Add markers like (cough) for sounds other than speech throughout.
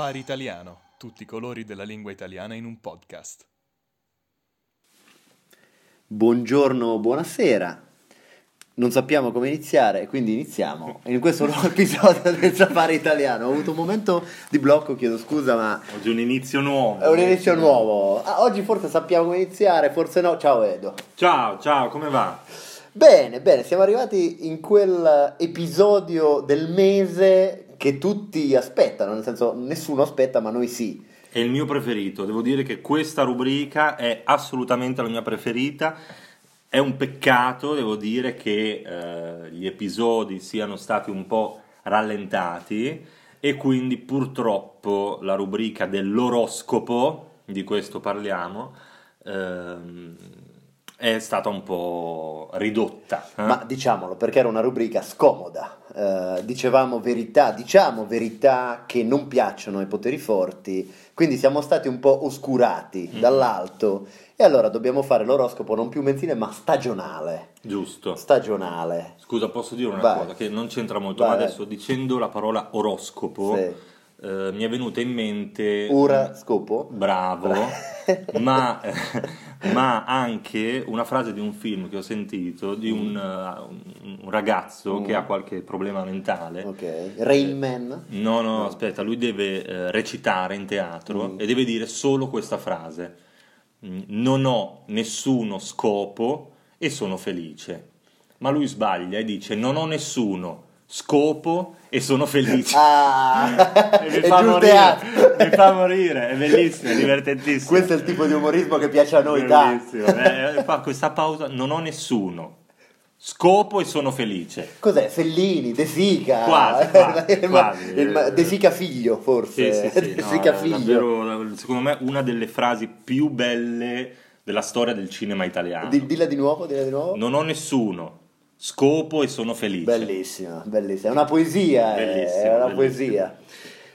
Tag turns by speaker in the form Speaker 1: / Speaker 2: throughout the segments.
Speaker 1: Safari Italiano, tutti i colori della lingua italiana in un podcast.
Speaker 2: Buongiorno, buonasera. Non sappiamo come iniziare, quindi iniziamo. In questo nuovo episodio del Safari Italiano ho avuto un momento di blocco, chiedo scusa, ma
Speaker 3: Oggi è un inizio nuovo.
Speaker 2: è un inizio nuovo. Ah, oggi forse sappiamo come iniziare, forse no. Ciao Edo.
Speaker 3: Ciao, ciao, come va?
Speaker 2: Bene, bene, siamo arrivati in quel episodio del mese che tutti aspettano, nel senso nessuno aspetta, ma noi sì.
Speaker 3: È il mio preferito. Devo dire che questa rubrica è assolutamente la mia preferita. È un peccato, devo dire, che eh, gli episodi siano stati un po' rallentati e quindi purtroppo la rubrica dell'oroscopo, di questo parliamo, ehm, è stata un po' ridotta. eh?
Speaker 2: Ma diciamolo perché era una rubrica scomoda. Eh, dicevamo verità, diciamo verità che non piacciono ai poteri forti, quindi siamo stati un po' oscurati
Speaker 3: Mm.
Speaker 2: dall'alto e allora dobbiamo fare l'oroscopo non più mensile ma stagionale.
Speaker 3: Giusto.
Speaker 2: Stagionale.
Speaker 3: Scusa, posso dire una
Speaker 2: Vai.
Speaker 3: cosa che non c'entra molto,
Speaker 2: Vai,
Speaker 3: ma adesso dicendo la parola oroscopo
Speaker 2: Sì.
Speaker 3: Eh, mi è venuta in mente
Speaker 2: Ora scopo?
Speaker 3: bravo, (laughs) ma, ma anche una frase di un film che ho sentito di un, uh, un ragazzo
Speaker 2: Mm.
Speaker 3: che ha qualche problema mentale.
Speaker 2: Ok. Rain Man?
Speaker 3: No, no, aspetta, lui deve eh, recitare in teatro
Speaker 2: Mm.
Speaker 3: e deve dire solo questa frase. Mm, Non ho nessuno scopo e sono felice. Ma lui sbaglia e dice non ho nessuno scopo e sono felice.
Speaker 2: Ah! (laughs)
Speaker 3: E mi fa morire, mi fa morire, è bellissimo, è divertentissimo.
Speaker 2: Questo è il tipo di umorismo che piace a noi.
Speaker 3: Bellissimo, eh, fa questa pausa, non ho nessuno scopo e sono felice.
Speaker 2: Cos'è? Fellini, De Sica?
Speaker 3: Quasi, (laughs) quasi,
Speaker 2: ma-
Speaker 3: quasi.
Speaker 2: ma- De Sica figlio,
Speaker 3: Sì,
Speaker 2: forse.
Speaker 3: sì, sì, (laughs)
Speaker 2: De
Speaker 3: no,
Speaker 2: Sica
Speaker 3: è
Speaker 2: figlio.
Speaker 3: davvero, secondo me, una delle frasi più belle della storia del cinema italiano.
Speaker 2: Di- dilla di nuovo, dilla di nuovo.
Speaker 3: Non ho nessuno scopo e sono felice.
Speaker 2: Bellissima, bellissima. È una poesia, è-
Speaker 3: Bellissimo,
Speaker 2: è una
Speaker 3: bellissimo.
Speaker 2: poesia.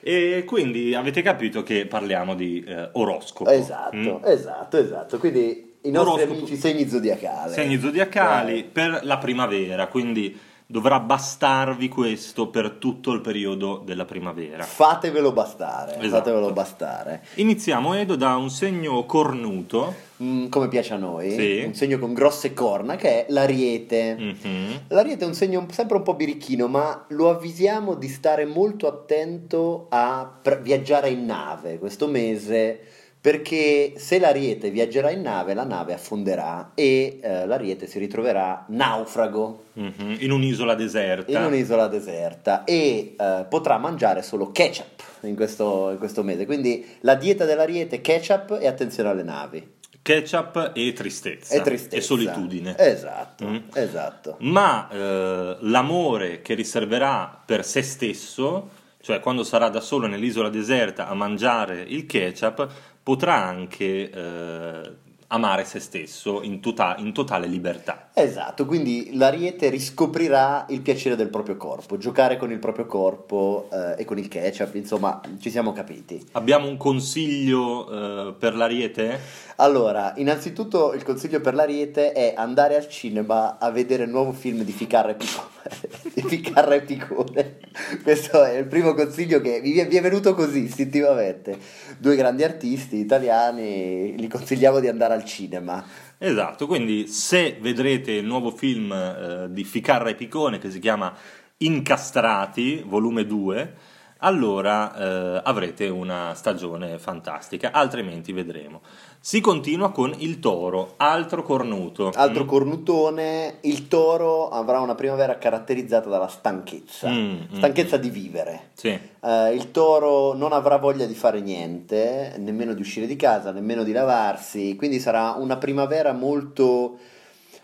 Speaker 3: E quindi avete capito che parliamo di eh, oroscopo.
Speaker 2: Esatto,
Speaker 3: Mm?
Speaker 2: esatto, esatto. Quindi i nostri
Speaker 3: Oroscopo.
Speaker 2: amici segni zodiacali.
Speaker 3: Segni zodiacali
Speaker 2: Vai.
Speaker 3: per la primavera, quindi dovrà bastarvi questo per tutto il periodo della primavera.
Speaker 2: Fatevelo bastare,
Speaker 3: Esatto.
Speaker 2: fatevelo bastare.
Speaker 3: Iniziamo Edo da un segno cornuto.
Speaker 2: Mm, come piace a noi,
Speaker 3: Sì.
Speaker 2: un segno con grosse corna che è l'ariete.
Speaker 3: Mhm.
Speaker 2: L'ariete è un segno sempre un po' birichino, ma lo avvisiamo di stare molto attento a viaggiare in nave questo mese, perché se l'ariete viaggerà in nave, la nave affonderà e eh, l'ariete si ritroverà naufrago
Speaker 3: Mhm. In un'isola deserta.
Speaker 2: in un'isola deserta e eh, potrà mangiare solo ketchup in questo, in questo mese. Quindi la dieta dell'ariete è ketchup e attenzione alle navi.
Speaker 3: Ketchup e tristezza.
Speaker 2: E tristezza.
Speaker 3: E solitudine.
Speaker 2: Esatto,
Speaker 3: Mm.
Speaker 2: esatto.
Speaker 3: Ma eh, l'amore che riserverà per se stesso, cioè quando sarà da solo nell'isola deserta a mangiare il ketchup, potrà anche eh, amare se stesso in, tota- in totale libertà.
Speaker 2: Esatto, quindi l'ariete riscoprirà il piacere del proprio corpo, giocare con il proprio corpo eh, e con il ketchup, insomma, ci siamo capiti.
Speaker 3: Abbiamo un consiglio eh, per l'ariete?
Speaker 2: Allora, innanzitutto il consiglio per l'ariete è andare al cinema a vedere il nuovo film di Ficarra e Picone. (laughs) di Ficarra e Picone. Questo è il primo consiglio che vi è, vi è venuto così istintivamente. Due grandi artisti italiani, li consigliamo di andare al cinema.
Speaker 3: Esatto, quindi se vedrete il nuovo film eh, di Ficarra e Picone che si chiama Incastrati, volume 2, allora eh, avrete una stagione fantastica, altrimenti vedremo. Si continua con il toro, altro cornuto.
Speaker 2: Altro
Speaker 3: Mm.
Speaker 2: cornutone, il toro avrà una primavera caratterizzata dalla stanchezza,
Speaker 3: Mm, mm,
Speaker 2: stanchezza di vivere.
Speaker 3: Sì.
Speaker 2: Eh, il toro non avrà voglia di fare niente, nemmeno di uscire di casa, nemmeno di lavarsi, quindi sarà una primavera molto,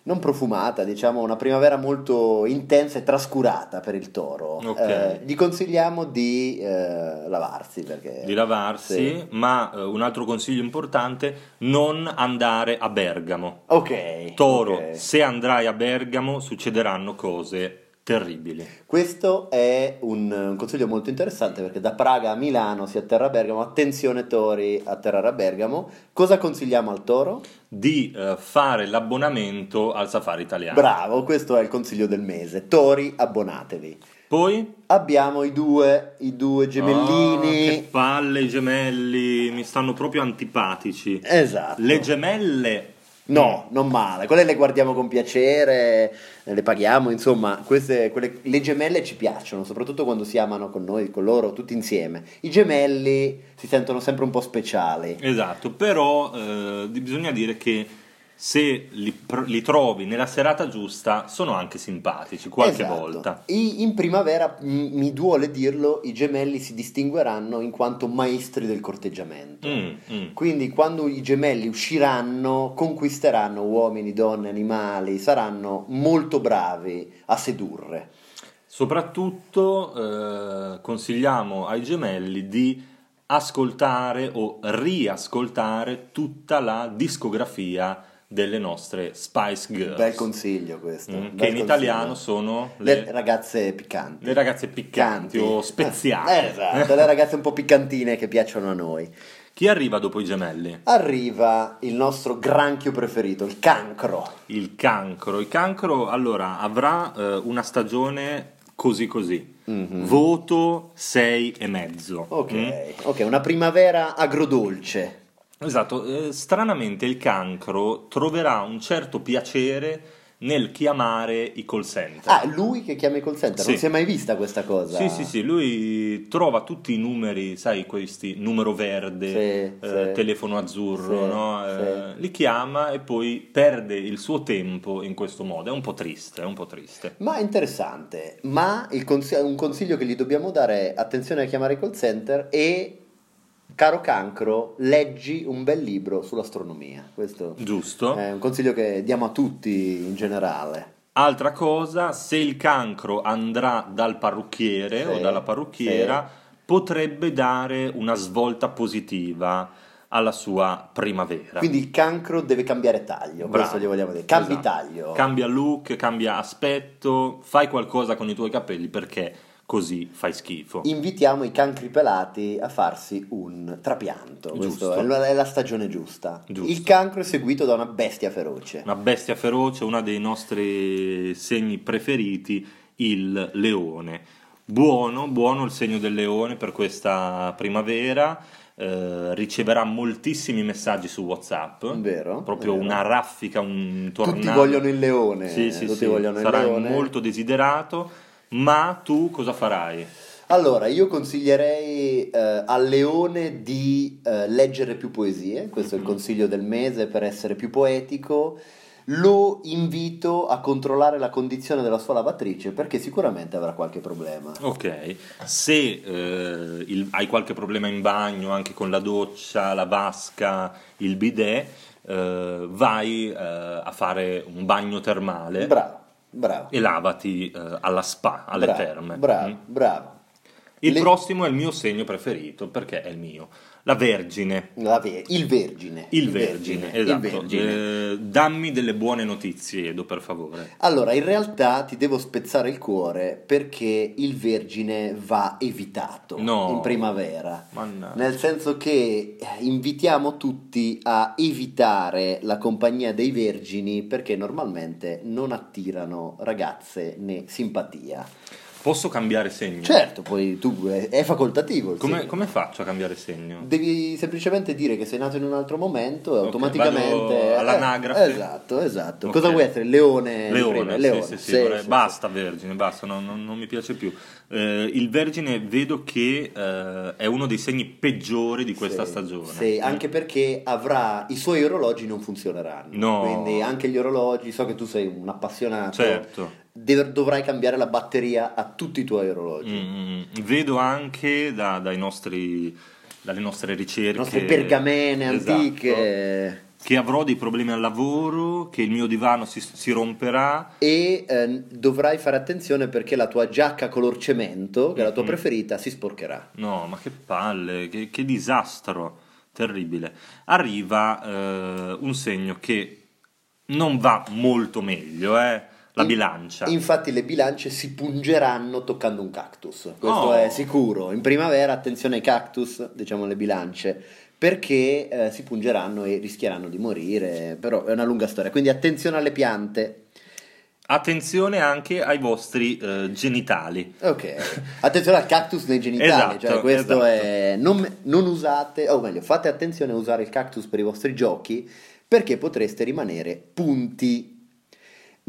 Speaker 2: non profumata, diciamo una primavera molto intensa e trascurata per il toro.
Speaker 3: Ok.
Speaker 2: Eh, gli consigliamo di eh, lavarsi perché...
Speaker 3: Di lavarsi,
Speaker 2: Sì.
Speaker 3: ma eh, un altro consiglio importante, non andare a Bergamo.
Speaker 2: Ok.
Speaker 3: Toro,
Speaker 2: ok.
Speaker 3: se andrai a Bergamo succederanno cose terribili.
Speaker 2: Questo è un, un consiglio molto interessante perché da Praga a Milano si atterra a Bergamo. Attenzione, tori, atterrare a Bergamo. Cosa consigliamo al toro?
Speaker 3: Di eh, fare l'abbonamento al safari italiano.
Speaker 2: Bravo, questo è il consiglio del mese. Tori, abbonatevi.
Speaker 3: Poi?
Speaker 2: Abbiamo i due, i due gemellini.
Speaker 3: Ah, che palle i gemelli, mi stanno proprio antipatici.
Speaker 2: Esatto.
Speaker 3: Le gemelle
Speaker 2: No, non male. Quelle le guardiamo con piacere, le paghiamo, insomma, queste, quelle, le gemelle ci piacciono, soprattutto quando si amano con noi, con loro, tutti insieme. I gemelli si sentono sempre un po' speciali.
Speaker 3: Esatto, però eh, bisogna dire che se li, li, trovi nella serata giusta, sono anche simpatici qualche
Speaker 2: esatto.
Speaker 3: volta.
Speaker 2: I, in primavera, m- mi duole dirlo, i gemelli si distingueranno in quanto maestri del corteggiamento.
Speaker 3: Mm, mm.
Speaker 2: Quindi quando i gemelli usciranno, conquisteranno uomini, donne, animali, saranno molto bravi a sedurre.
Speaker 3: Soprattutto eh, consigliamo ai gemelli di ascoltare o riascoltare tutta la discografia delle nostre Spice Girls.
Speaker 2: Bel consiglio questo.
Speaker 3: Mm, che in
Speaker 2: consiglio.
Speaker 3: italiano sono
Speaker 2: le,
Speaker 3: le,
Speaker 2: ragazze piccanti.
Speaker 3: le ragazze piccanti o speziate.
Speaker 2: Eh, (laughs) esatto, le ragazze un po' piccantine che piacciono a noi.
Speaker 3: Chi arriva dopo i gemelli?
Speaker 2: Arriva il nostro granchio preferito, il cancro.
Speaker 3: Il cancro. Il cancro allora avrà eh, una stagione così così.
Speaker 2: Mhm.
Speaker 3: Voto 6 e mezzo.
Speaker 2: Ok,
Speaker 3: Mm?
Speaker 2: ok, una primavera agrodolce.
Speaker 3: Esatto, eh, stranamente il cancro troverà un certo piacere nel chiamare i call center.
Speaker 2: Ah, lui che chiama i call center,
Speaker 3: Sì.
Speaker 2: non si è mai vista questa cosa?
Speaker 3: Sì, sì, sì, lui trova tutti i numeri, sai, questi numero verde,
Speaker 2: Sì,
Speaker 3: eh,
Speaker 2: sì.
Speaker 3: telefono azzurro, no? Eh, li chiama e poi perde il suo tempo in questo modo. È un po' triste, è un po' triste.
Speaker 2: Ma è interessante, ma il consi- un consiglio che gli dobbiamo dare è attenzione a chiamare i call center e, caro cancro, leggi un bel libro sull'astronomia. Questo
Speaker 3: Giusto?
Speaker 2: è un consiglio che diamo a tutti in generale.
Speaker 3: Altra cosa, se il cancro andrà dal parrucchiere
Speaker 2: Sì,
Speaker 3: o dalla parrucchiera, potrebbe dare una svolta positiva alla sua primavera.
Speaker 2: Quindi il cancro deve cambiare taglio,
Speaker 3: Bravo.
Speaker 2: questo gli vogliamo dire. Cambi
Speaker 3: Esatto.
Speaker 2: taglio.
Speaker 3: Cambia look, cambia aspetto, fai qualcosa con i tuoi capelli perché così fai schifo.
Speaker 2: Invitiamo i cancri pelati a farsi un trapianto.
Speaker 3: Giusto.
Speaker 2: È la- è la stagione giusta.
Speaker 3: Giusto.
Speaker 2: Il cancro è seguito da una bestia feroce.
Speaker 3: Una bestia feroce, uno dei nostri segni preferiti, il leone. Buono, buono il segno del leone per questa primavera. eh, riceverà moltissimi messaggi su WhatsApp.
Speaker 2: Vero,
Speaker 3: Proprio
Speaker 2: vero.
Speaker 3: una raffica, un tornado.
Speaker 2: Tutti vogliono il leone.
Speaker 3: Sì, sì,
Speaker 2: tutti
Speaker 3: sì.
Speaker 2: vogliono il
Speaker 3: Sarà
Speaker 2: leone.
Speaker 3: molto desiderato. Ma tu cosa farai?
Speaker 2: Allora, io consiglierei eh, al leone di eh, leggere più poesie, questo è il
Speaker 3: Mhm.
Speaker 2: consiglio del mese per essere più poetico. Lo invito a controllare la condizione della sua lavatrice perché sicuramente avrà qualche problema.
Speaker 3: Ok, se eh, il- hai qualche problema in bagno anche con la doccia, la vasca, il bidet, eh, vai eh, a fare un bagno termale
Speaker 2: Bravo, bravo.
Speaker 3: e lavati eh, alla spa, alle
Speaker 2: bravo,
Speaker 3: terme.
Speaker 2: Bravo,
Speaker 3: Mm?
Speaker 2: bravo.
Speaker 3: Il
Speaker 2: Le-
Speaker 3: prossimo è il mio segno preferito perché è il mio, la Vergine.
Speaker 2: La ve- il vergine.
Speaker 3: Il Vergine, esatto.
Speaker 2: Il vergine.
Speaker 3: Eh, dammi delle buone notizie, Edo, per favore.
Speaker 2: Allora, in realtà ti devo spezzare il cuore perché il vergine va evitato
Speaker 3: No.
Speaker 2: in primavera.
Speaker 3: Mannaggia.
Speaker 2: Nel senso che eh, invitiamo tutti a evitare la compagnia dei vergini perché normalmente non attirano ragazze né simpatia.
Speaker 3: Posso cambiare segno?
Speaker 2: Certo, poi tu è, facoltativo.
Speaker 3: Come, come faccio a cambiare segno?
Speaker 2: Devi semplicemente dire che sei nato in un altro momento e
Speaker 3: Ok,
Speaker 2: automaticamente.
Speaker 3: vado all'anagrafe.
Speaker 2: Eh, esatto, esatto.
Speaker 3: Ok.
Speaker 2: Cosa vuoi essere? Leone?
Speaker 3: Leone,
Speaker 2: Leone.
Speaker 3: sì, sì,
Speaker 2: Sì,
Speaker 3: vorrei- basta Vergine, basta, no, non, non mi piace più. Eh, il Vergine vedo che eh, è uno dei segni peggiori di questa
Speaker 2: Sì,
Speaker 3: stagione.
Speaker 2: Sì, anche perché avrà i suoi orologi non funzioneranno.
Speaker 3: No.
Speaker 2: Quindi anche gli orologi, so che tu sei un appassionato.
Speaker 3: Certo.
Speaker 2: Dovrai cambiare la batteria a tutti i tuoi orologi.
Speaker 3: Mm, vedo anche da- dai nostri, dalle nostre ricerche
Speaker 2: nostre pergamene
Speaker 3: Esatto,
Speaker 2: antiche.
Speaker 3: che avrò dei problemi al lavoro, che il mio divano si, si romperà.
Speaker 2: E eh, dovrai fare attenzione perché la tua giacca color cemento, che è la tua
Speaker 3: Mhm.
Speaker 2: preferita, si sporcherà.
Speaker 3: No, ma che palle, che, che disastro, terribile. Arriva eh, un segno che non va molto meglio, eh, la bilancia.
Speaker 2: Infatti le bilance si pungeranno toccando un cactus, questo
Speaker 3: Oh.
Speaker 2: è sicuro. In primavera attenzione ai cactus, diciamo le bilance, perché eh, si pungeranno e rischieranno di morire, però è una lunga storia. Quindi attenzione alle piante.
Speaker 3: Attenzione anche ai vostri eh, genitali.
Speaker 2: Ok, attenzione al cactus nei genitali,
Speaker 3: Esatto,
Speaker 2: cioè questo
Speaker 3: esatto.
Speaker 2: è... Non, non usate, o meglio, fate attenzione a usare il cactus per i vostri giochi perché potreste rimanere punti.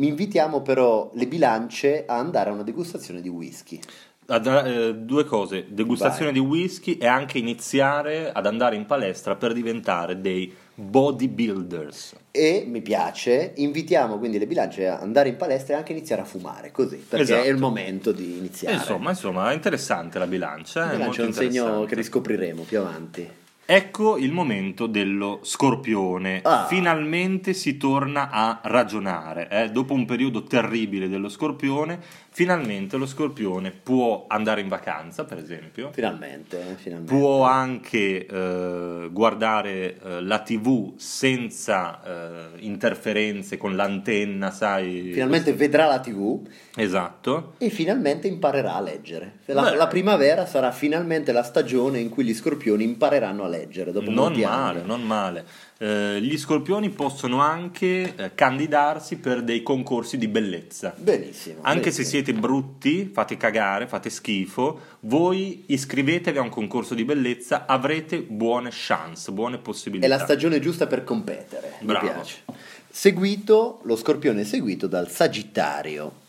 Speaker 2: Mi invitiamo però le bilance a andare a una degustazione di whisky.
Speaker 3: Ad- eh, due cose, degustazione
Speaker 2: Vai.
Speaker 3: di whisky e anche iniziare ad andare in palestra per diventare dei bodybuilders.
Speaker 2: E mi piace, invitiamo quindi le bilance a andare in palestra e anche iniziare a fumare, così, perché
Speaker 3: Esatto.
Speaker 2: è il momento di iniziare.
Speaker 3: Insomma, insomma, è interessante la bilancia.
Speaker 2: La
Speaker 3: è
Speaker 2: bilancia
Speaker 3: molto
Speaker 2: è un segno che riscopriremo più avanti.
Speaker 3: Ecco il momento dello scorpione.
Speaker 2: Ah.
Speaker 3: Finalmente si torna a ragionare. eh. Dopo un periodo terribile dello scorpione, finalmente lo scorpione può andare in vacanza, per esempio.
Speaker 2: Finalmente, eh, finalmente.
Speaker 3: Può anche eh, guardare eh, la TV senza eh, interferenze con l'antenna, sai?
Speaker 2: Finalmente vedrà la TV
Speaker 3: Esatto.
Speaker 2: e finalmente imparerà a leggere. La, la primavera sarà finalmente la stagione in cui gli scorpioni impareranno a leggere dopo
Speaker 3: Non
Speaker 2: molti
Speaker 3: male,
Speaker 2: anni.
Speaker 3: non male. Eh, gli scorpioni possono anche eh, candidarsi per dei concorsi di bellezza.
Speaker 2: Benissimo.
Speaker 3: Anche se
Speaker 2: benissimo.
Speaker 3: siete brutti, fate cagare, fate schifo, voi iscrivetevi a un concorso di bellezza, avrete buone chance, buone possibilità.
Speaker 2: È la stagione giusta per competere.
Speaker 3: Bravo.
Speaker 2: Mi piace. Seguito, lo scorpione è seguito dal Sagittario.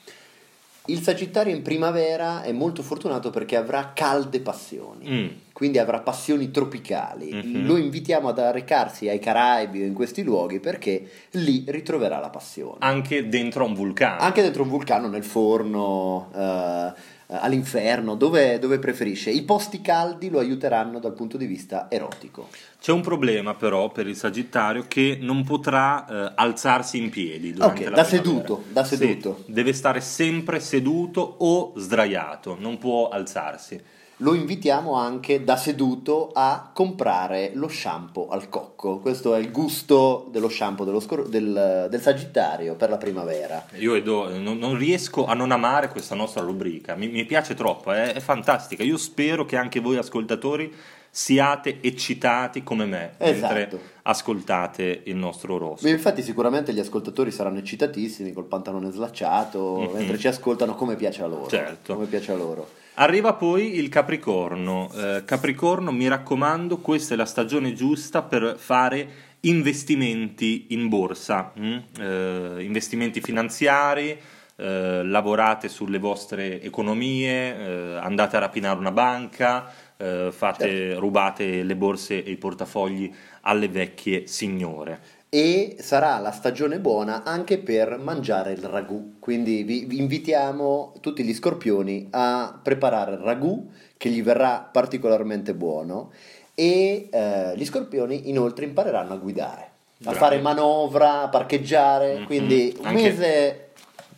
Speaker 2: Il Sagittario in primavera è molto fortunato perché avrà calde passioni.
Speaker 3: Mm.
Speaker 2: Quindi avrà passioni tropicali.
Speaker 3: Mhm.
Speaker 2: Lo invitiamo ad recarsi ai Caraibi o in questi luoghi perché lì ritroverà la passione.
Speaker 3: Anche dentro un vulcano.
Speaker 2: Anche dentro un vulcano, nel forno, eh, all'inferno, dove, dove preferisce. I posti caldi lo aiuteranno dal punto di vista erotico.
Speaker 3: C'è un problema però per il Sagittario che non potrà eh, alzarsi in piedi durante
Speaker 2: Ok,
Speaker 3: la
Speaker 2: da seduto, da
Speaker 3: Sì,
Speaker 2: seduto.
Speaker 3: deve stare sempre seduto o sdraiato, non può alzarsi.
Speaker 2: Lo invitiamo anche da seduto a comprare lo shampoo al cocco. Questo è il gusto dello shampoo dello scor- del, del Sagittario per la primavera.
Speaker 3: Io Edo, non, non riesco a non amare questa nostra rubrica, mi, mi piace troppo, è, è fantastica. Io spero che anche voi ascoltatori siate eccitati come me mentre
Speaker 2: Esatto.
Speaker 3: ascoltate il nostro rosso.
Speaker 2: Infatti sicuramente gli ascoltatori saranno eccitatissimi col pantalone slacciato
Speaker 3: Mhm.
Speaker 2: mentre ci ascoltano come piace a loro.
Speaker 3: Certo.
Speaker 2: Come piace a loro.
Speaker 3: Arriva poi il Capricorno. Eh, Capricorno, mi raccomando, questa è la stagione giusta per fare investimenti in borsa, mm? Eh, investimenti finanziari, eh, lavorate sulle vostre economie, eh, andate a rapinare una banca, eh, fate,
Speaker 2: Certo.
Speaker 3: rubate le borse e i portafogli alle vecchie signore.
Speaker 2: E sarà la stagione buona anche per mangiare il ragù. Quindi vi, vi invitiamo tutti gli scorpioni a preparare il ragù che gli verrà particolarmente buono e eh, gli scorpioni inoltre impareranno a guidare, a
Speaker 3: Bravi.
Speaker 2: fare manovra, a parcheggiare,
Speaker 3: Mhm.
Speaker 2: quindi un
Speaker 3: Anche-
Speaker 2: mese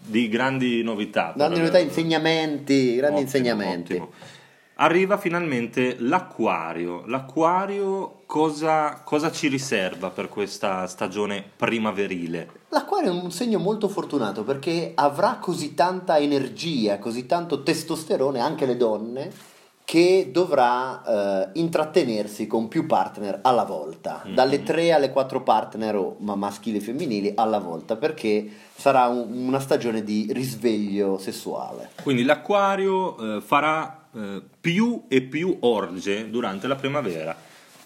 Speaker 3: Di grandi novità.
Speaker 2: grandi novità, insegnamenti, grandi
Speaker 3: Ottimo,
Speaker 2: insegnamenti.
Speaker 3: ottimo. Arriva finalmente l'acquario. L'acquario cosa, cosa ci riserva per questa stagione primaverile?
Speaker 2: L'acquario è un segno molto fortunato perché avrà così tanta energia, così tanto testosterone, anche le donne, che dovrà eh, intrattenersi con più partner alla volta,
Speaker 3: Mhm.
Speaker 2: dalle 3 alle 4 partner, o ma maschili e femminili, alla volta, perché sarà un- una stagione di risveglio sessuale.
Speaker 3: Quindi l'acquario eh, farà eh, più e più orge durante la primavera.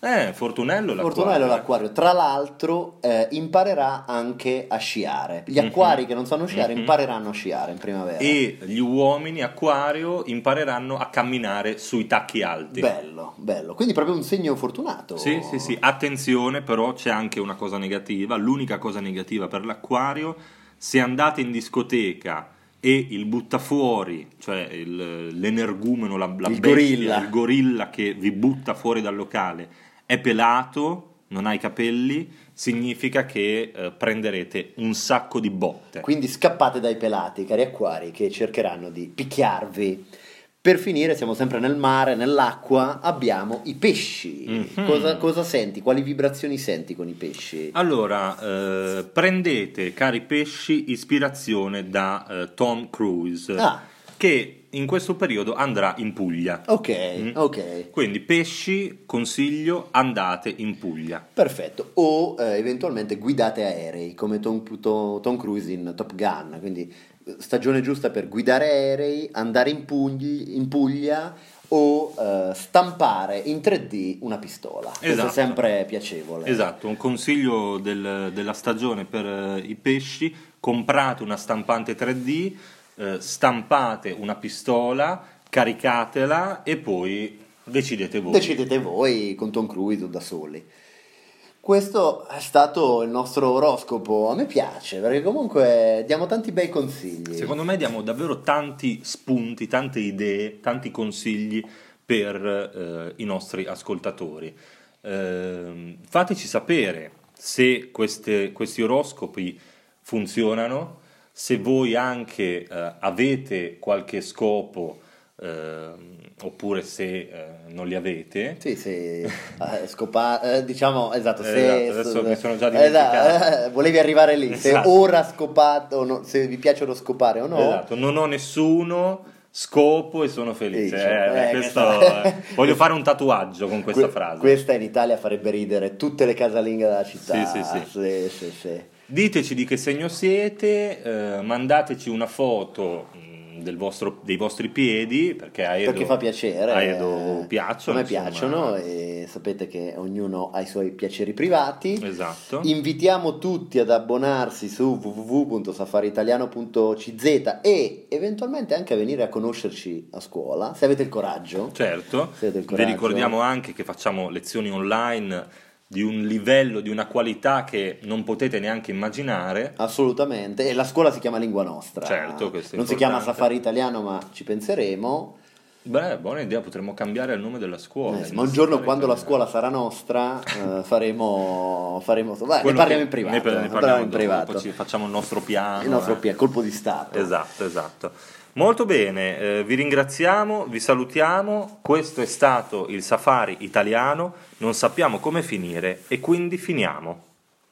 Speaker 3: Eh, fortunello l'acquario.
Speaker 2: Fortunello l'acquario, tra l'altro eh, imparerà anche a sciare. Gli
Speaker 3: Mhm.
Speaker 2: acquari che non sanno sciare
Speaker 3: Mhm.
Speaker 2: impareranno a sciare in primavera.
Speaker 3: E gli uomini acquario impareranno a camminare sui tacchi alti.
Speaker 2: Bello, bello. Quindi proprio un segno fortunato.
Speaker 3: Sì, sì, sì, attenzione però c'è anche una cosa negativa, l'unica cosa negativa per l'acquario, se andate in discoteca e il buttafuori, cioè il- l'energumeno, la, la
Speaker 2: Il
Speaker 3: bestia,
Speaker 2: gorilla.
Speaker 3: il gorilla che vi butta fuori dal locale è pelato, non ha i capelli, significa che eh, prenderete un sacco di botte.
Speaker 2: Quindi scappate dai pelati, cari acquari, che cercheranno di picchiarvi. Per finire, siamo sempre nel mare, nell'acqua, abbiamo i pesci.
Speaker 3: Mhm.
Speaker 2: Cosa, cosa senti? Quali vibrazioni senti con i pesci?
Speaker 3: Allora, eh, prendete, cari pesci, ispirazione da eh, Tom Cruise,
Speaker 2: Ah.
Speaker 3: che in questo periodo andrà in Puglia.
Speaker 2: Ok,
Speaker 3: Mm.
Speaker 2: ok.
Speaker 3: Quindi pesci, consiglio, andate in Puglia.
Speaker 2: Perfetto, o eh, eventualmente guidate aerei come Tom, To- Tom Cruise in Top Gun, quindi stagione giusta per guidare aerei, andare in, Pugli- in Puglia o eh, stampare in 3D una pistola. Questo
Speaker 3: Esatto.
Speaker 2: è sempre piacevole.
Speaker 3: Esatto, un consiglio del- della stagione per eh, i pesci, comprate una stampante 3D, eh, stampate una pistola, caricatela e poi decidete voi.
Speaker 2: Decidete voi con Tom Cruise o da soli. Questo è stato il nostro oroscopo. A me piace perché comunque diamo tanti bei consigli.
Speaker 3: Secondo me diamo davvero tanti spunti, tante idee, tanti consigli per eh, i nostri ascoltatori. Ehm, fateci sapere se queste- questi oroscopi funzionano, se voi anche eh, avete qualche scopo ehm, oppure se eh, non li avete.
Speaker 2: Sì, sì, (laughs) eh, scopa- eh, diciamo, esatto, se,
Speaker 3: Esatto, adesso mi sono già
Speaker 2: eh,
Speaker 3: dimenticato.
Speaker 2: eh, volevi arrivare lì, se
Speaker 3: Esatto.
Speaker 2: ora scopate o no, se vi piacciono scopare o no.
Speaker 3: Esatto, non ho nessuno scopo e sono felice. Eh,
Speaker 2: eh,
Speaker 3: questo, eh, voglio fare un tatuaggio con questa
Speaker 2: Que-
Speaker 3: frase.
Speaker 2: Questa in Italia farebbe ridere tutte le casalinghe della città.
Speaker 3: Sì, sì,
Speaker 2: sì.
Speaker 3: Diteci di che segno siete, eh, mandateci una foto vostro- dei vostri piedi perché a Edo,
Speaker 2: Perché fa piacere.
Speaker 3: a Edo piacciono.
Speaker 2: A me piacciono e sapete che ognuno ha i suoi piaceri privati.
Speaker 3: Esatto.
Speaker 2: Invitiamo tutti ad abbonarsi su www.safariitaliano.cz e eventualmente anche a venire a conoscerci a scuola, se avete il coraggio.
Speaker 3: Certo,
Speaker 2: avete il
Speaker 3: vi
Speaker 2: coraggio.
Speaker 3: ricordiamo anche che facciamo lezioni online di un livello, di una qualità che non potete neanche immaginare.
Speaker 2: Assolutamente, e la scuola si chiama Lingua Nostra.
Speaker 3: Certo, questo
Speaker 2: Non si chiama
Speaker 3: importante.
Speaker 2: Safari Italiano, ma ci penseremo.
Speaker 3: Beh, buona idea, potremmo cambiare il nome della scuola.
Speaker 2: Eh ma un giorno quando la scuola sarà nostra eh, (laughs) faremo, faremo beh, ne parliamo in privato.
Speaker 3: ne ne parliamo
Speaker 2: parliamo in
Speaker 3: dopo,
Speaker 2: privato.
Speaker 3: facciamo il nostro piano.
Speaker 2: Il nostro
Speaker 3: eh.
Speaker 2: pia- colpo di Stato.
Speaker 3: Esatto, esatto. Molto bene, eh, vi ringraziamo, vi salutiamo. Questo è stato il Safari italiano. Non sappiamo come finire e quindi finiamo.